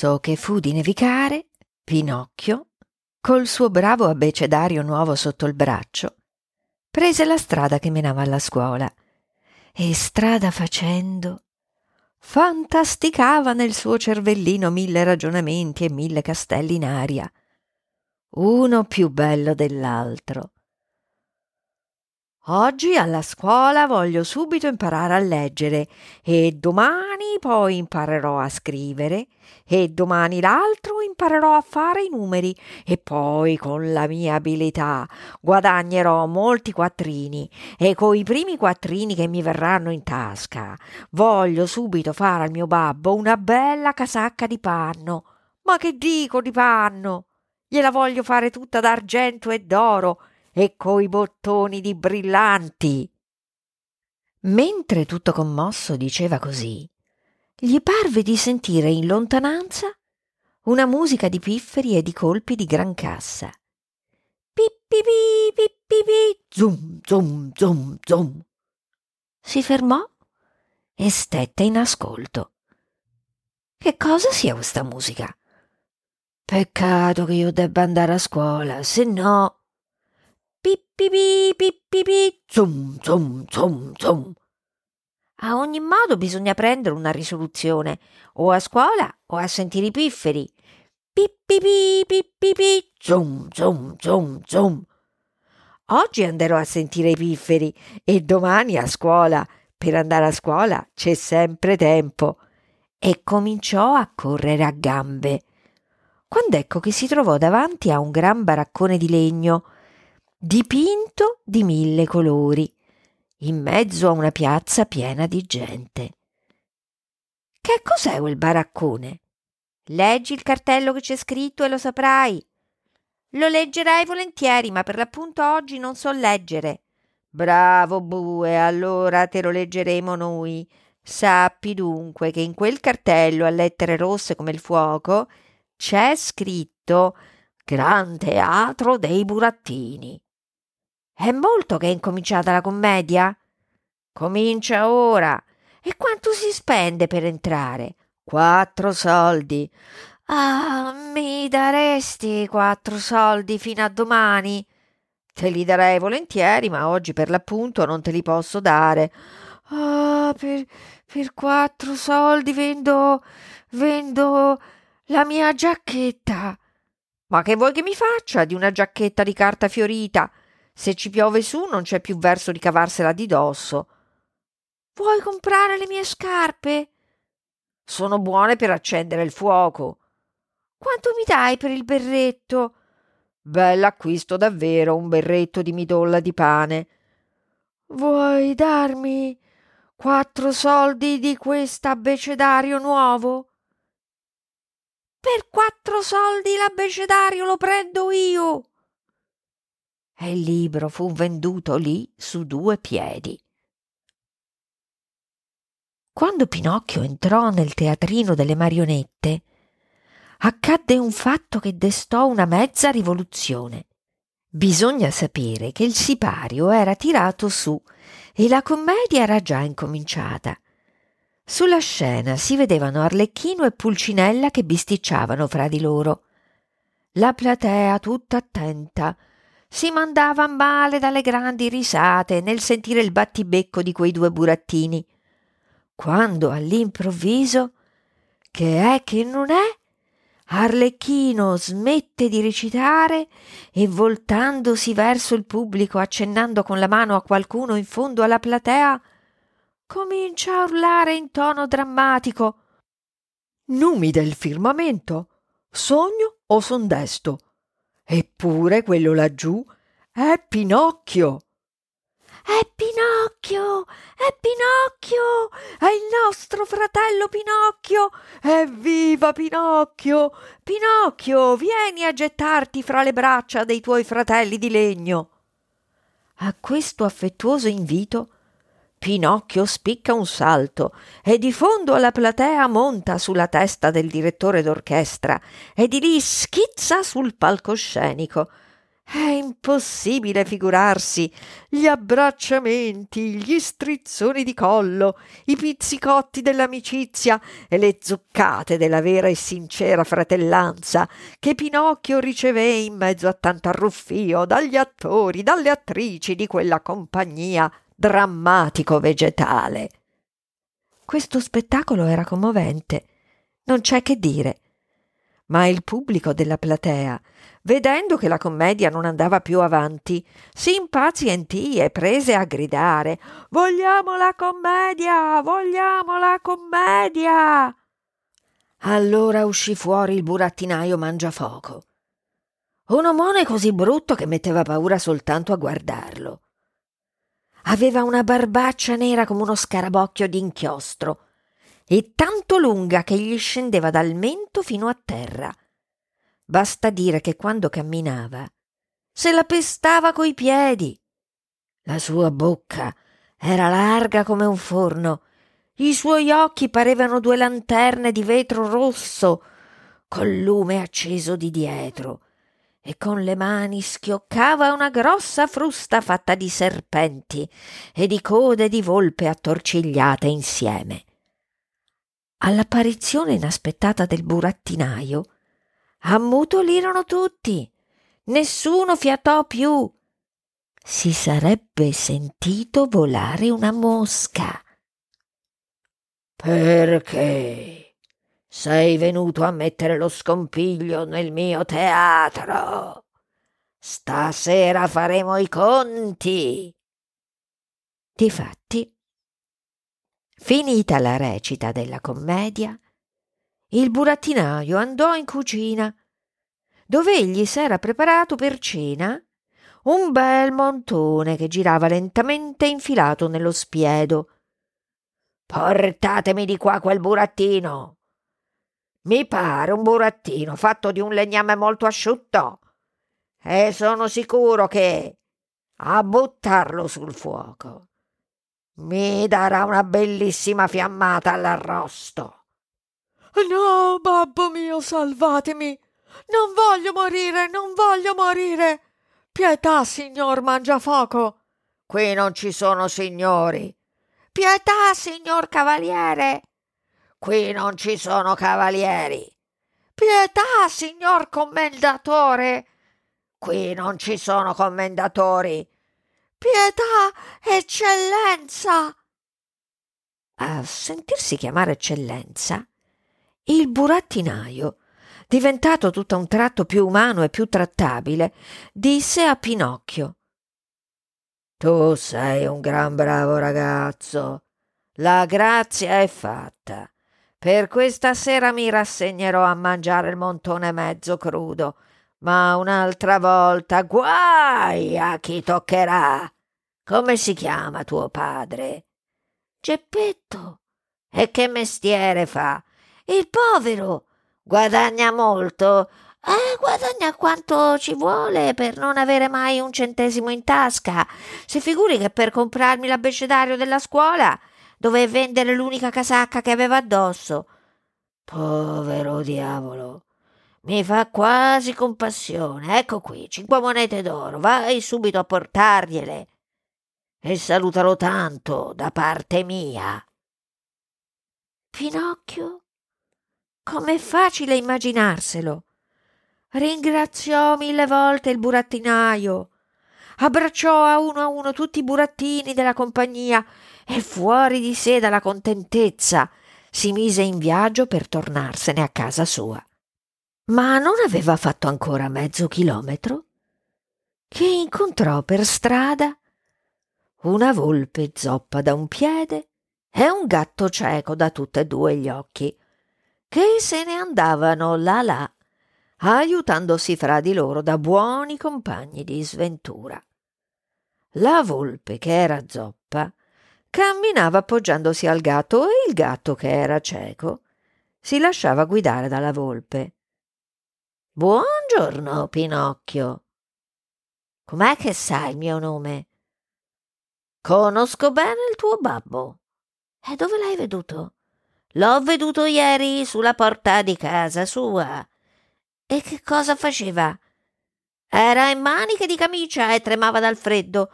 Smesso che fu di nevicare, Pinocchio, col suo bravo abbecedario nuovo sotto il braccio, prese la strada che menava alla scuola e strada facendo fantasticava nel suo cervellino mille ragionamenti e mille castelli in aria, uno più bello dell'altro. Oggi alla scuola voglio subito imparare a leggere e domani poi imparerò a scrivere e domani l'altro imparerò a fare i numeri e poi con la mia abilità guadagnerò molti quattrini e coi primi quattrini che mi verranno in tasca voglio subito fare al mio babbo una bella casacca di panno. Ma che dico di panno? Gliela voglio fare tutta d'argento e d'oro e coi bottoni di brillanti. Mentre tutto commosso diceva così, gli parve di sentire in lontananza una musica di pifferi e di colpi di gran cassa. Pippipi, pippipi, zum, zum, zum, zum. Si fermò e stette in ascolto. Che cosa sia questa musica? Peccato che io debba andare a scuola, se no Pippipi, pippipi, zum, zum, zum, zum. A ogni modo bisogna prendere una risoluzione, o a scuola o a sentire i pifferi. Pippipi, pippipi, zum, zum, zum, zum. Oggi andrò a sentire i pifferi e domani a scuola. Per andare a scuola c'è sempre tempo. E cominciò a correre a gambe. Quando ecco che si trovò davanti a un gran baraccone di legno dipinto di mille colori, in mezzo a una piazza piena di gente. Che cos'è quel baraccone? Leggi il cartello che c'è scritto e lo saprai. Lo leggerei volentieri, ma per l'appunto oggi non so leggere. Bravo bue, allora te lo leggeremo noi. Sappi dunque che in quel cartello a lettere rosse come il fuoco c'è scritto Gran Teatro dei Burattini. È molto che è incominciata la commedia? Comincia ora. E quanto si spende per entrare? Quattro soldi. Ah, mi daresti quattro soldi fino a domani? Te li darei volentieri, ma oggi per l'appunto non te li posso dare. Ah, per, per quattro soldi vendo. vendo la mia giacchetta. Ma che vuoi che mi faccia di una giacchetta di carta fiorita? Se ci piove su non c'è più verso di cavarsela di dosso. Vuoi comprare le mie scarpe? Sono buone per accendere il fuoco. Quanto mi dai per il berretto? Bell'acquisto davvero, un berretto di midolla di pane. Vuoi darmi quattro soldi di quest'abbecedario nuovo? Per quattro soldi l'abbecedario lo prendo io e il libro fu venduto lì su due piedi. Quando Pinocchio entrò nel teatrino delle marionette, accadde un fatto che destò una mezza rivoluzione. Bisogna sapere che il sipario era tirato su e la commedia era già incominciata. Sulla scena si vedevano Arlecchino e Pulcinella che bisticciavano fra di loro. La platea tutta attenta si mandava male dalle grandi risate nel sentire il battibecco di quei due burattini, quando all'improvviso, che è che non è, Arlecchino smette di recitare e voltandosi verso il pubblico accennando con la mano a qualcuno in fondo alla platea, comincia a urlare in tono drammatico Numi del firmamento, sogno o son desto? Eppure quello laggiù è Pinocchio. È Pinocchio! È Pinocchio! È il nostro fratello Pinocchio! Evviva Pinocchio! Pinocchio, vieni a gettarti fra le braccia dei tuoi fratelli di legno. A questo affettuoso invito Pinocchio spicca un salto e di fondo alla platea monta sulla testa del direttore d'orchestra e di lì schizza sul palcoscenico. È impossibile figurarsi. Gli abbracciamenti, gli strizzoni di collo, i pizzicotti dell'amicizia e le zuccate della vera e sincera fratellanza che Pinocchio ricevé in mezzo a tanto arruffio dagli attori, dalle attrici di quella compagnia drammatico vegetale. Questo spettacolo era commovente, non c'è che dire ma il pubblico della platea, vedendo che la commedia non andava più avanti, si impazientì e prese a gridare Vogliamo la commedia! Vogliamo la commedia! Allora uscì fuori il burattinaio mangiafoco. Un omone così brutto che metteva paura soltanto a guardarlo. Aveva una barbaccia nera come uno scarabocchio d'inchiostro e tanto lunga che gli scendeva dal mento fino a terra. Basta dire che quando camminava se la pestava coi piedi. La sua bocca era larga come un forno, i suoi occhi parevano due lanterne di vetro rosso, col lume acceso di dietro, e con le mani schioccava una grossa frusta fatta di serpenti e di code di volpe attorcigliate insieme. All'apparizione inaspettata del burattinaio, ammutolirono tutti. Nessuno fiatò più. Si sarebbe sentito volare una mosca. Perché sei venuto a mettere lo scompiglio nel mio teatro? Stasera faremo i conti. Difatti, Finita la recita della commedia, il burattinaio andò in cucina, dove egli s'era preparato per cena un bel montone che girava lentamente infilato nello spiedo. Portatemi di qua quel burattino. Mi pare un burattino fatto di un legname molto asciutto e sono sicuro che a buttarlo sul fuoco mi darà una bellissima fiammata all'arrosto. No, babbo mio, salvatemi. Non voglio morire, non voglio morire. Pietà, signor Mangiafoco. Qui non ci sono signori. Pietà, signor cavaliere. Qui non ci sono cavalieri. Pietà, signor commendatore. Qui non ci sono commendatori. Pietà, eccellenza! A sentirsi chiamare eccellenza, il burattinaio, diventato tutto a un tratto più umano e più trattabile, disse a Pinocchio Tu sei un gran bravo ragazzo. La grazia è fatta. Per questa sera mi rassegnerò a mangiare il montone mezzo crudo ma un'altra volta guai a chi toccherà. Come si chiama tuo padre? Geppetto. E che mestiere fa? Il povero. Guadagna molto? Eh, guadagna quanto ci vuole per non avere mai un centesimo in tasca. Si figuri che per comprarmi l'abbecedario della scuola dové vendere l'unica casacca che aveva addosso. Povero diavolo. Mi fa quasi compassione. Ecco qui, cinque monete d'oro. Vai subito a portargliele. E salutalo tanto da parte mia. Pinocchio, com'è facile immaginarselo. Ringraziò mille volte il burattinaio, abbracciò a uno a uno tutti i burattini della compagnia e fuori di sé dalla contentezza si mise in viaggio per tornarsene a casa sua. Ma non aveva fatto ancora mezzo chilometro che incontrò per strada una volpe zoppa da un piede e un gatto cieco da tutti e due gli occhi, che se ne andavano là là, aiutandosi fra di loro da buoni compagni di sventura. La volpe, che era zoppa, camminava appoggiandosi al gatto e il gatto, che era cieco, si lasciava guidare dalla volpe. Buongiorno, Pinocchio. Com'è che sai il mio nome? Conosco bene il tuo babbo. E dove l'hai veduto? L'ho veduto ieri sulla porta di casa sua. E che cosa faceva? Era in maniche di camicia e tremava dal freddo.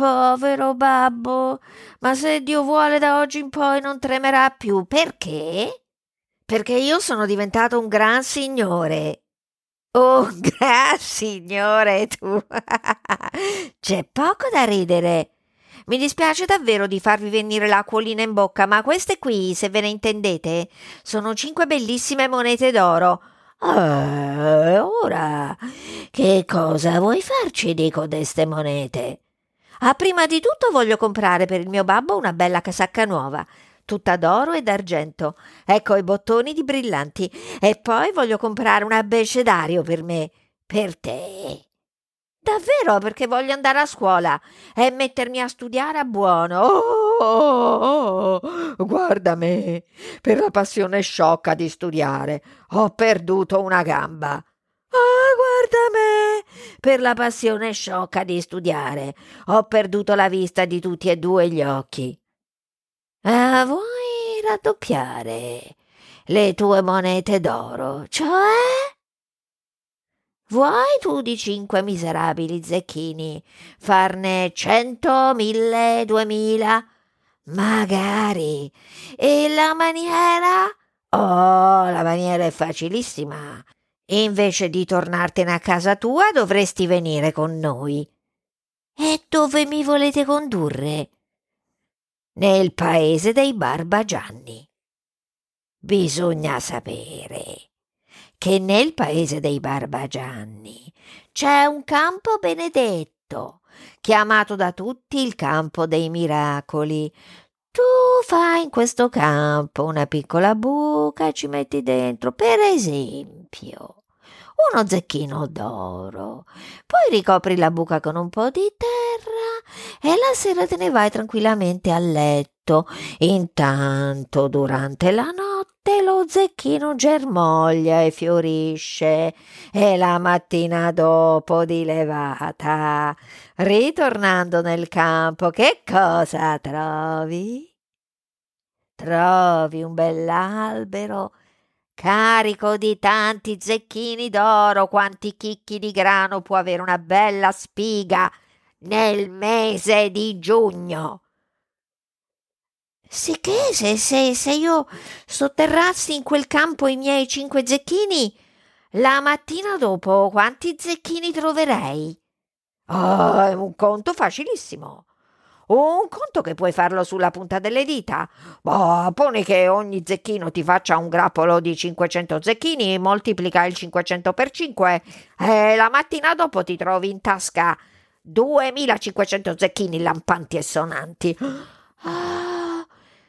Povero babbo, ma se Dio vuole da oggi in poi non tremerà più. Perché? Perché io sono diventato un gran signore. Oh, gran signore tu! C'è poco da ridere. Mi dispiace davvero di farvi venire l'acquolina in bocca, ma queste qui, se ve ne intendete, sono cinque bellissime monete d'oro. Eh, ora, che cosa vuoi farci di codeste monete? Ah, prima di tutto voglio comprare per il mio babbo una bella casacca nuova, tutta d'oro e d'argento, ecco i bottoni di brillanti, e poi voglio comprare un abbecedario per me, per te. Davvero, perché voglio andare a scuola e mettermi a studiare a buono. Oh, oh, oh, guarda me, per la passione sciocca di studiare, ho perduto una gamba. Ah, guarda me, per la passione sciocca di studiare, ho perduto la vista di tutti e due gli occhi. Ah, vuoi raddoppiare le tue monete d'oro, cioè? Vuoi tu di cinque miserabili zecchini farne cento, mille, duemila? Magari. E la maniera? Oh, la maniera è facilissima. Invece di tornartene a casa tua dovresti venire con noi. E dove mi volete condurre? Nel paese dei Barbagianni. Bisogna sapere che nel paese dei Barbagianni c'è un campo benedetto, chiamato da tutti il campo dei miracoli. Tu fai in questo campo una piccola buca e ci metti dentro, per esempio, uno zecchino d'oro. Poi ricopri la buca con un po' di terra e la sera te ne vai tranquillamente a letto. Intanto, durante la notte, lo zecchino germoglia e fiorisce e la mattina dopo di levata, ritornando nel campo, che cosa trovi? Trovi un bell'albero carico di tanti zecchini d'oro, quanti chicchi di grano può avere una bella spiga nel mese di giugno. Sicché se, se, se io sotterrassi in quel campo i miei cinque zecchini, la mattina dopo quanti zecchini troverei? Oh, è un conto facilissimo. Un conto che puoi farlo sulla punta delle dita. Boh, poni che ogni zecchino ti faccia un grappolo di 500 zecchini, moltiplica il 500 per 5 e la mattina dopo ti trovi in tasca 2500 zecchini lampanti e sonanti. Ah,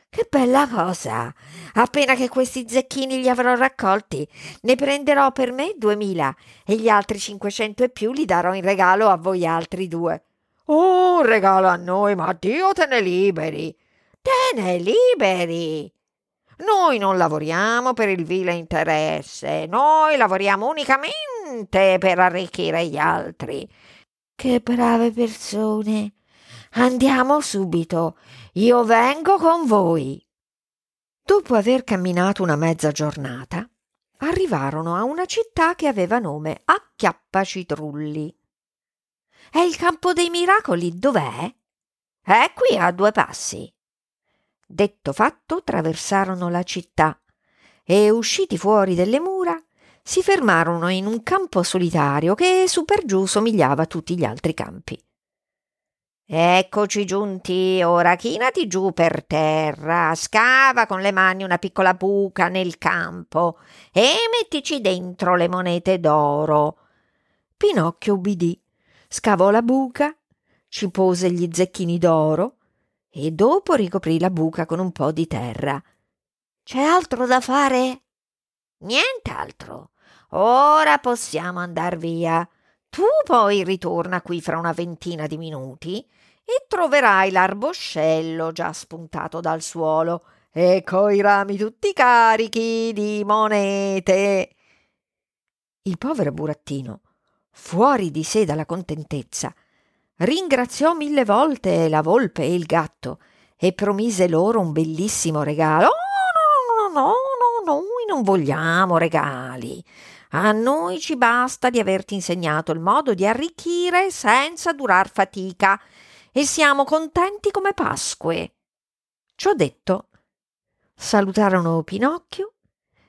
che bella cosa! Appena che questi zecchini li avrò raccolti, ne prenderò per me duemila e gli altri cinquecento e più li darò in regalo a voi altri due. Un regalo a noi, ma Dio te ne liberi! Te ne liberi! Noi non lavoriamo per il vile interesse, noi lavoriamo unicamente per arricchire gli altri. Che brave persone! Andiamo subito io vengo con voi. Dopo aver camminato una mezza giornata, arrivarono a una città che aveva nome Acchiappacitrulli. È il campo dei miracoli, dov'è? È qui a due passi. Detto fatto, traversarono la città e, usciti fuori delle mura, si fermarono in un campo solitario che su per giù somigliava a tutti gli altri campi. Eccoci giunti, ora chinati giù per terra, scava con le mani una piccola buca nel campo e mettici dentro le monete d'oro. Pinocchio ubbidì, scavò la buca, ci pose gli zecchini d'oro e dopo ricoprì la buca con un po' di terra. C'è altro da fare? Nient'altro. Ora possiamo andar via. Tu poi ritorna qui fra una ventina di minuti e troverai l'arboscello già spuntato dal suolo e coi rami tutti carichi di monete. Il povero burattino, fuori di sé dalla contentezza, ringraziò mille volte la volpe e il gatto e promise loro un bellissimo regalo. Oh, no, no, no, no, noi non vogliamo regali. A noi ci basta di averti insegnato il modo di arricchire senza durar fatica e siamo contenti come Pasque. Ciò detto, salutarono Pinocchio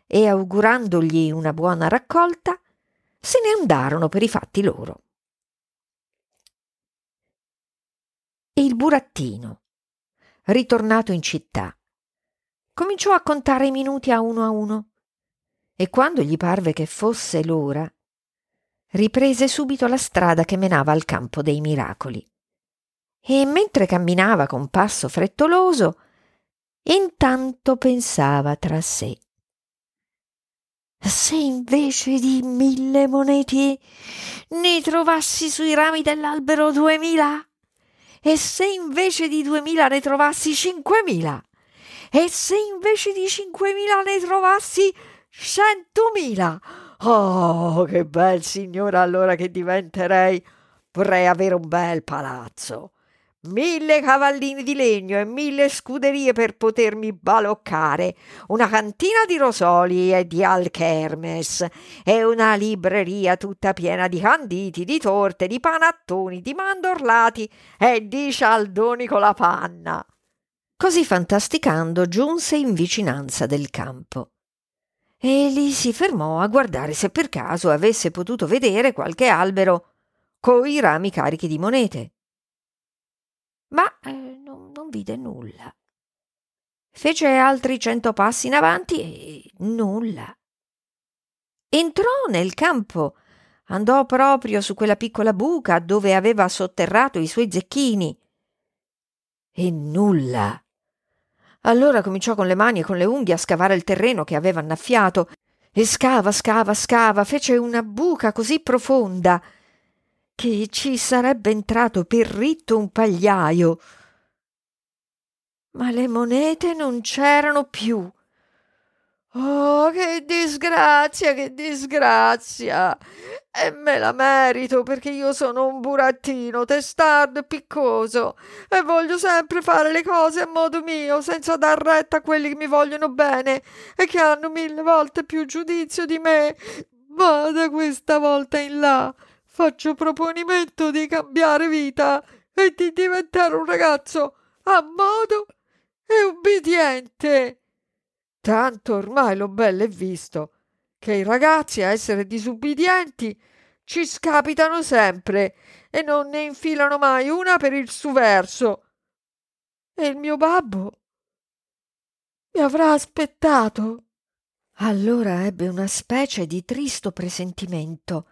e augurandogli una buona raccolta, se ne andarono per i fatti loro. Il burattino, ritornato in città, cominciò a contare i minuti a uno a uno e quando gli parve che fosse l'ora, riprese subito la strada che menava al campo dei miracoli e mentre camminava con passo frettoloso, intanto pensava tra sé. Se invece di mille moneti ne trovassi sui rami dell'albero duemila, e se invece di duemila ne trovassi cinquemila, e se invece di cinquemila ne trovassi centomila, oh, che bel signore allora che diventerei! Vorrei avere un bel palazzo mille cavallini di legno e mille scuderie per potermi baloccare, una cantina di rosoli e di alchermes e una libreria tutta piena di canditi, di torte, di panattoni, di mandorlati e di cialdoni con la panna. Così fantasticando giunse in vicinanza del campo. E lì si fermò a guardare se per caso avesse potuto vedere qualche albero coi rami carichi di monete ma eh, non, non vide nulla. Fece altri cento passi in avanti e nulla. Entrò nel campo, andò proprio su quella piccola buca dove aveva sotterrato i suoi zecchini. E nulla. Allora cominciò con le mani e con le unghie a scavare il terreno che aveva annaffiato, e scava, scava, scava, fece una buca così profonda che ci sarebbe entrato per ritto un pagliaio. Ma le monete non c'erano più. Oh, che disgrazia, che disgrazia! E me la merito perché io sono un burattino testardo e piccoso e voglio sempre fare le cose a modo mio, senza dar retta a quelli che mi vogliono bene e che hanno mille volte più giudizio di me. Ma da questa volta in là faccio proponimento di cambiare vita e di diventare un ragazzo a modo e ubbidiente. Tanto ormai l'ho bello e visto che i ragazzi a essere disubbidienti ci scapitano sempre e non ne infilano mai una per il su verso. E il mio babbo mi avrà aspettato. Allora ebbe una specie di tristo presentimento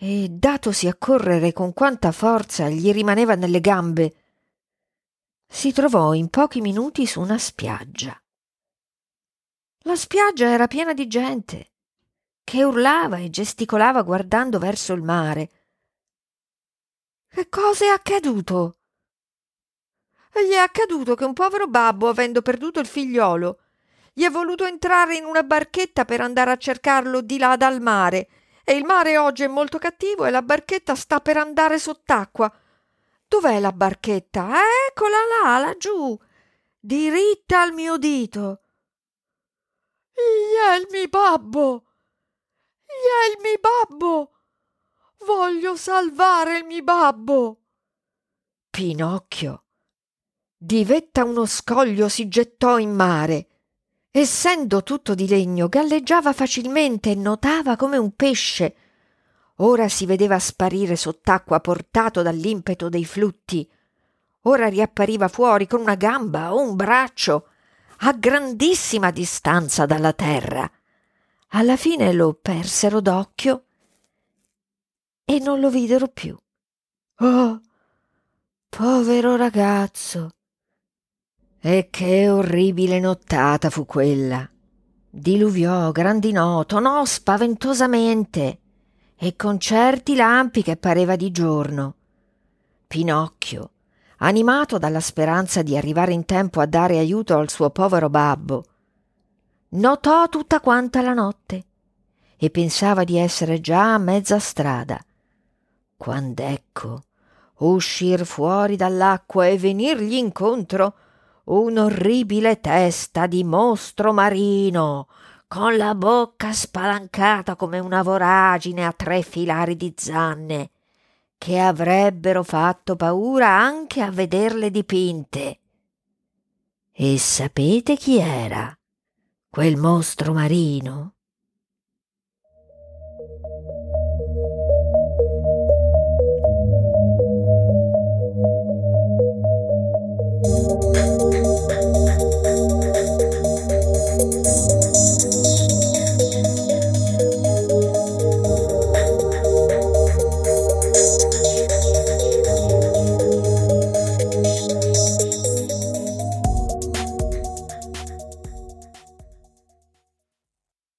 e datosi a correre con quanta forza gli rimaneva nelle gambe, si trovò in pochi minuti su una spiaggia. La spiaggia era piena di gente che urlava e gesticolava guardando verso il mare. Che cosa è accaduto? Gli è accaduto che un povero babbo, avendo perduto il figliolo, gli è voluto entrare in una barchetta per andare a cercarlo di là dal mare e il mare oggi è molto cattivo e la barchetta sta per andare sott'acqua. Dov'è la barchetta? Eccola là, laggiù, diritta al mio dito. Gli babbo! Gli babbo! Voglio salvare il mio babbo! Pinocchio, di vetta uno scoglio si gettò in mare essendo tutto di legno, galleggiava facilmente e nuotava come un pesce. Ora si vedeva sparire sott'acqua portato dall'impeto dei flutti, ora riappariva fuori con una gamba o un braccio, a grandissima distanza dalla terra. Alla fine lo persero d'occhio e non lo videro più. Oh, povero ragazzo! E che orribile nottata fu quella. Diluviò, grandinò, tonò spaventosamente e con certi lampi che pareva di giorno. Pinocchio, animato dalla speranza di arrivare in tempo a dare aiuto al suo povero babbo, notò tutta quanta la notte e pensava di essere già a mezza strada, quand'ecco uscir fuori dall'acqua e venirgli incontro un'orribile testa di mostro marino, con la bocca spalancata come una voragine a tre filari di zanne, che avrebbero fatto paura anche a vederle dipinte. E sapete chi era quel mostro marino?